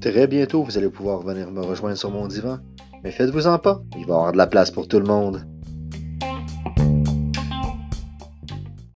Très bientôt, vous allez pouvoir venir me rejoindre sur mon divan. Mais faites-vous-en pas, il va y avoir de la place pour tout le monde.